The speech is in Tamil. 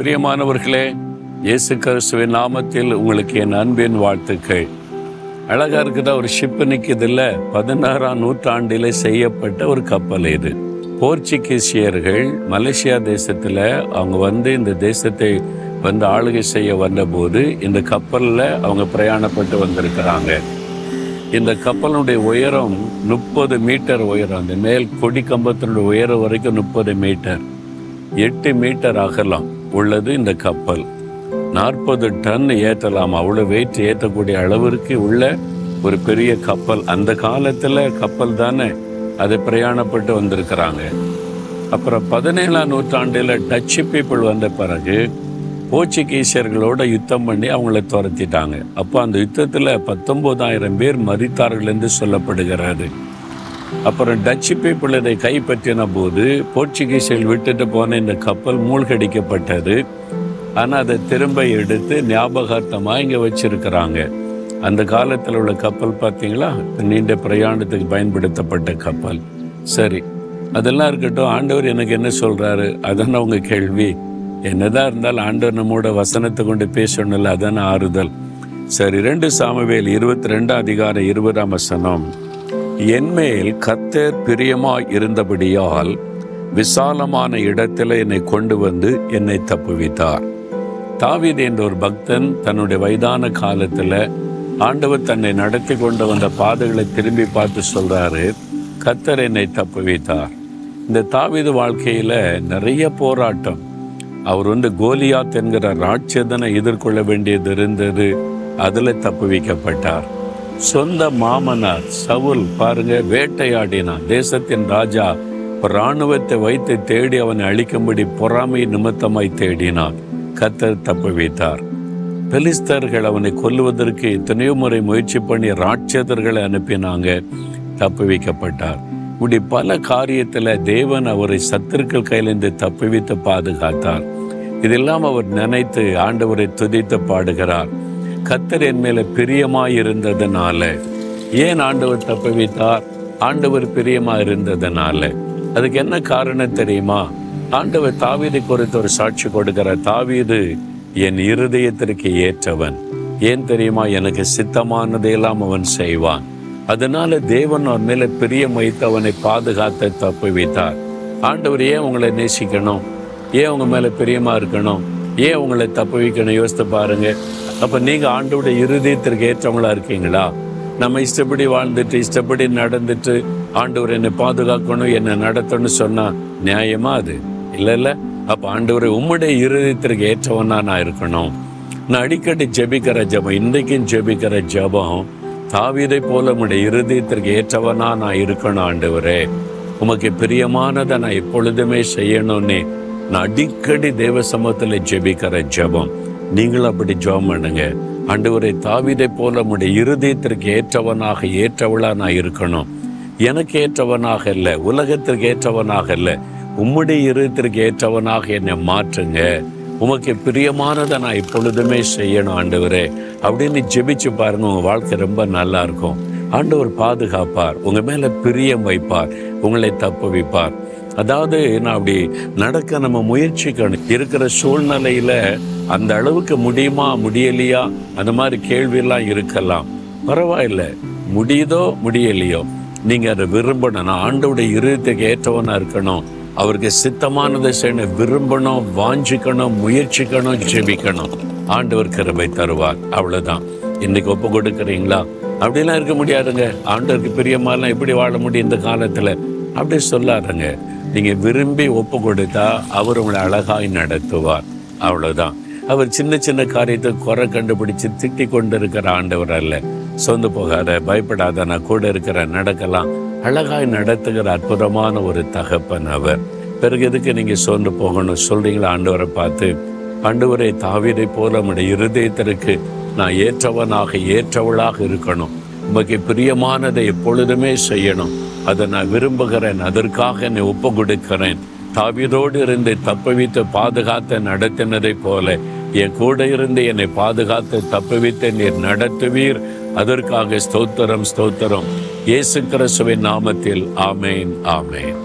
பிரியமானவர்களே இயேசு கிறிஸ்துவின் நாமத்தில் உங்களுக்கு என் அன்பின் வாழ்த்துக்கள். அழகா இருக்குதா ஒரு ஷிப்பு நிற்குது பதினாறாம் நூற்றாண்டில் செய்யப்பட்ட ஒரு கப்பல் இது. போர்ச்சுகீசியர்கள் மலேசியா தேசத்தில் அவங்க வந்து இந்த தேசத்தை வந்து ஆளுகை செய்ய வந்தபோது இந்த கப்பலில் அவங்க பிரயாணப்பட்டு வந்திருக்கிறாங்க. இந்த கப்பலுடைய உயரம் முப்பது மீட்டர் உயரம் அந்த மேல் கொடி கம்பத்தினுடைய உயரம் வரைக்கும் முப்பது மீட்டர். எட்டு மீட்டர் அகலம். உள்ளது இந்த கப்பல். நாற்பது டன் ஏற்றலாம். அவ்வளோ வெயிட் ஏற்றக்கூடிய அளவிற்கு உள்ள ஒரு பெரிய கப்பல். அந்த காலத்தில் கப்பல் தானே. அதை பிரயாணப்பட்டு வந்திருக்கிறாங்க. அப்புறம் பதினேழாம் நூற்றாண்டில் டச்சு பீப்புள் வந்த பிறகு போர்ச்சுகீசியர்களோட யுத்தம் பண்ணி அவங்கள துரத்திட்டாங்க. அப்போ அந்த யுத்தத்தில் பத்தொம்போதாயிரம் பேர் மறித்தார்கள் என்று சொல்லப்படுகிறது. அப்புறம் டச்சு பீப்புள் இதை கைப்பற்றின போது போர்ச்சுகீஸில் விட்டுட்டு போன இந்த கப்பல் மூழ்கடிக்கப்பட்டது. ஆனால் அதை திரும்ப எடுத்து ஞாபகார்த்தமாக இங்கே வச்சிருக்கிறாங்க. அந்த காலத்தில் உள்ள கப்பல் பார்த்தீங்களா நீண்ட பிரயாணத்துக்கு பயன்படுத்தப்பட்ட கப்பல். சரி அதெல்லாம் இருக்கட்டும். ஆண்டவர் எனக்கு என்ன சொல்கிறாரு அதான உங்கள் கேள்வி. என்னதான் இருந்தாலும் ஆண்டவர் நம்மோட வசனத்தை கொண்டு பேசணும்ல அதான ஆறுதல். சரி ரெண்டு சாமுவேல் இருபத்தி ரெண்டாம் அதிகாரம் இருபதாம் வசனம். என்மேல் கத்தர் பிரியமாய் இருந்தபடியால் விசாலமான இடத்தில் என்னை கொண்டு வந்து என்னை தப்புவித்தார். தாவீத் என்ற ஒரு பக்தன் தன்னுடைய வயதான காலத்தில் ஆண்டவர் தன்னை நடத்தி கொண்டு வந்த பாதைகளை திரும்பி பார்த்து சொல்றாரு கத்தர் என்னை தப்புவித்தார். இந்த தாவீது வாழ்க்கையில் நிறைய போராட்டம். அவர் வந்து கோலியாத் என்கிற ராட்சதனை எதிர்கொள்ள வேண்டியது இருந்தது. அதில் தப்புவிக்கப்பட்டார். சொந்த மாமனார் சவுல் பாருங்க வேட்டையாடினான். தேசத்தின் ராஜா இராணுவத்தை வைத்து தேடி அவனை அழிக்கும்படி பொறாமை நிமித்தமாய் தேடினான். கத்தர் தப்பு வைத்தார். பெலிஸ்தர்கள் அவனை கொல்லுவதற்கு எத்தனையோ முறை முயற்சி பண்ணி ராட்சதர்களை அனுப்பினாங்க. தப்பு வைக்கப்பட்டார். இப்படி பல காரியத்தில் தேவன் அவரை சத்துருக்கள் கையிலிருந்து தப்புவித்து பாதுகாத்தார். இதெல்லாம் அவர் நினைத்து ஆண்டவரை துதித்து பாடுகிறார். கத்தர் என் மேல பிரியமாய் இருந்ததுனால ஏன் ஆண்டவர் தப்புவித்தார்? ஆண்டவர் பிரியமா இருந்ததுனால அதுக்கு என்ன காரணம் தெரியுமா? ஆண்டவர் தாவீதை குறித்து ஒரு சாட்சி கொடுக்கிற தாவீது என் இருதயத்திற்கு ஏற்றவன். ஏன் தெரியுமா? எனக்கு சித்தமானதையெல்லாம் அவன் செய்வான். அதனால தேவன் அவன் மேல பிரியம் வைத்து அவனை பாதுகாத்த தப்பு வைத்தார் ஆண்டவர் ஏன் உங்களை நேசிக்கணும்? ஏன் உங்க மேல பிரியமா இருக்கணும்? ஏன் உங்களை தப்பு வைக்கணும் யோசித்து பாருங்க. அப்போ நீங்கள் ஆண்டோட இருதயத்திற்கு ஏற்றவங்களா இருக்கீங்களா? நம்ம இஷ்டப்படி வாழ்ந்துட்டு இஷ்டப்படி நடந்துட்டு ஆண்டவர் என்னை பாதுகாக்கணும் என்னை நடத்தணும்னு சொன்னால் நியாயமா அது? இல்லை இல்லை. அப்போ ஆண்டவர் உம்முடைய இருதயத்திற்கு ஏற்றவனா நான் இருக்கணும். நான் அடிக்கடி ஜெபிக்கிற ஜெபம் இன்றைக்கும் ஜெபிக்கிற ஜெபம் தாவீதை போல உம்முடைய இருதயத்திற்கு ஏற்றவனா நான் இருக்கணும் ஆண்டவரே. உமக்கு பிரியமானதை நான் எப்பொழுதுமே செய்யணும்னு நான் அடிக்கடி தேவ சமூகத்தில் ஜெபிக்கிற ஜெபம். நீங்களும் அப்படி ஜோம் பண்ணுங்க. ஆண்டவரை தாவிதை போல உடைய இருதயத்திற்கு ஏற்றவனாக ஏற்றவளா நான் இருக்கணும். எனக்கு ஏற்றவனாக இல்லை உலகத்திற்கு ஏற்றவனாக இல்லை. உம்முடைய இருதயத்திற்கு ஏற்றவனாக என்னை மாற்றுங்க. உமக்கு பிரியமானதை நான் இப்பொழுதுமே செய்யணும் ஆண்டவரே. அப்படின்னு ஜெபிச்சு பாருங்க உங்க வாழ்க்கை ரொம்ப நல்லா இருக்கும். ஆண்டவர் பாதுகாப்பார் உங்க மேல பிரியம் வைப்பார் உங்களை தப்பு வைப்பார் அதாவது நான் அப்படி நடக்க நம்ம முயற்சிக்கணும் இருக்கிற சூழ்நிலையில அந்த அளவுக்கு முடியுமா முடியலையா? அந்த மாதிரி கேள்வியெல்லாம் இருக்கலாம். பரவாயில்ல. முடியுதோ முடியலையோ? நீங்க அதை விரும்பணும். நான் ஆண்டோட இருதயத்துக்கு ஏற்றவனா இருக்கணும். அவருக்கு சித்தமானதை செய்யணும். விரும்பணும் வாஞ்சிக்கணும் முயற்சிக்கணும் ஜெபிக்கணும். ஆண்டவர் கருவை தருவார். அவ்வளவுதான். இன்னைக்கு ஒப்பு கொடுக்குறீங்களா? அப்படிலாம் இருக்க முடியாதுங்க. ஆண்டவருக்கு பிரியமாலாம் எப்படி வாழ முடியும் இந்த காலத்துல? அப்படி சொல்லாருங்க நீங்கள் விரும்பி ஒப்பு கொடுத்தா அவர் உங்களை அழகாய் நடத்துவார். அவ்வளோதான் அவர் சின்ன சின்ன காரியத்தை குறை கண்டுபிடிச்சு திட்டி கொண்டு இருக்கிற ஆண்டவர் அல்ல. சொந்து போகாத பயப்படாத நான் கூட இருக்கிற நடக்கலாம் அழகாய் நடத்துகிற அற்புதமான ஒரு தகப்பன் அவர். பிறகு எதுக்கு நீங்கள் சோர்ந்து போகணும்? சொல்கிறீங்களா ஆண்டவரை பார்த்து ஆண்டவரை தாவிரை போல நம்முடைய இருதயத்திற்கு நான் ஏற்றவனாக ஏற்றவளாக இருக்கணும். உமக்கு பிரியமானதை எப்பொழுதுமே செய்யணும். அதை நான் விரும்புகிறேன். அதற்காக என்னை ஒப்பு கொடுக்கிறேன் தாவிதோடு இருந்து தப்புவித்து பாதுகாத்து நடத்தினதைப் போல என் கூட இருந்து என்னை பாதுகாத்து தப்புவித்து நீர் நடத்துவீர். அதற்காக ஸ்தோத்திரம் ஸ்தோத்திரம். இயேசு கிறிஸ்துவின் நாமத்தில் ஆமேன் ஆமேன்.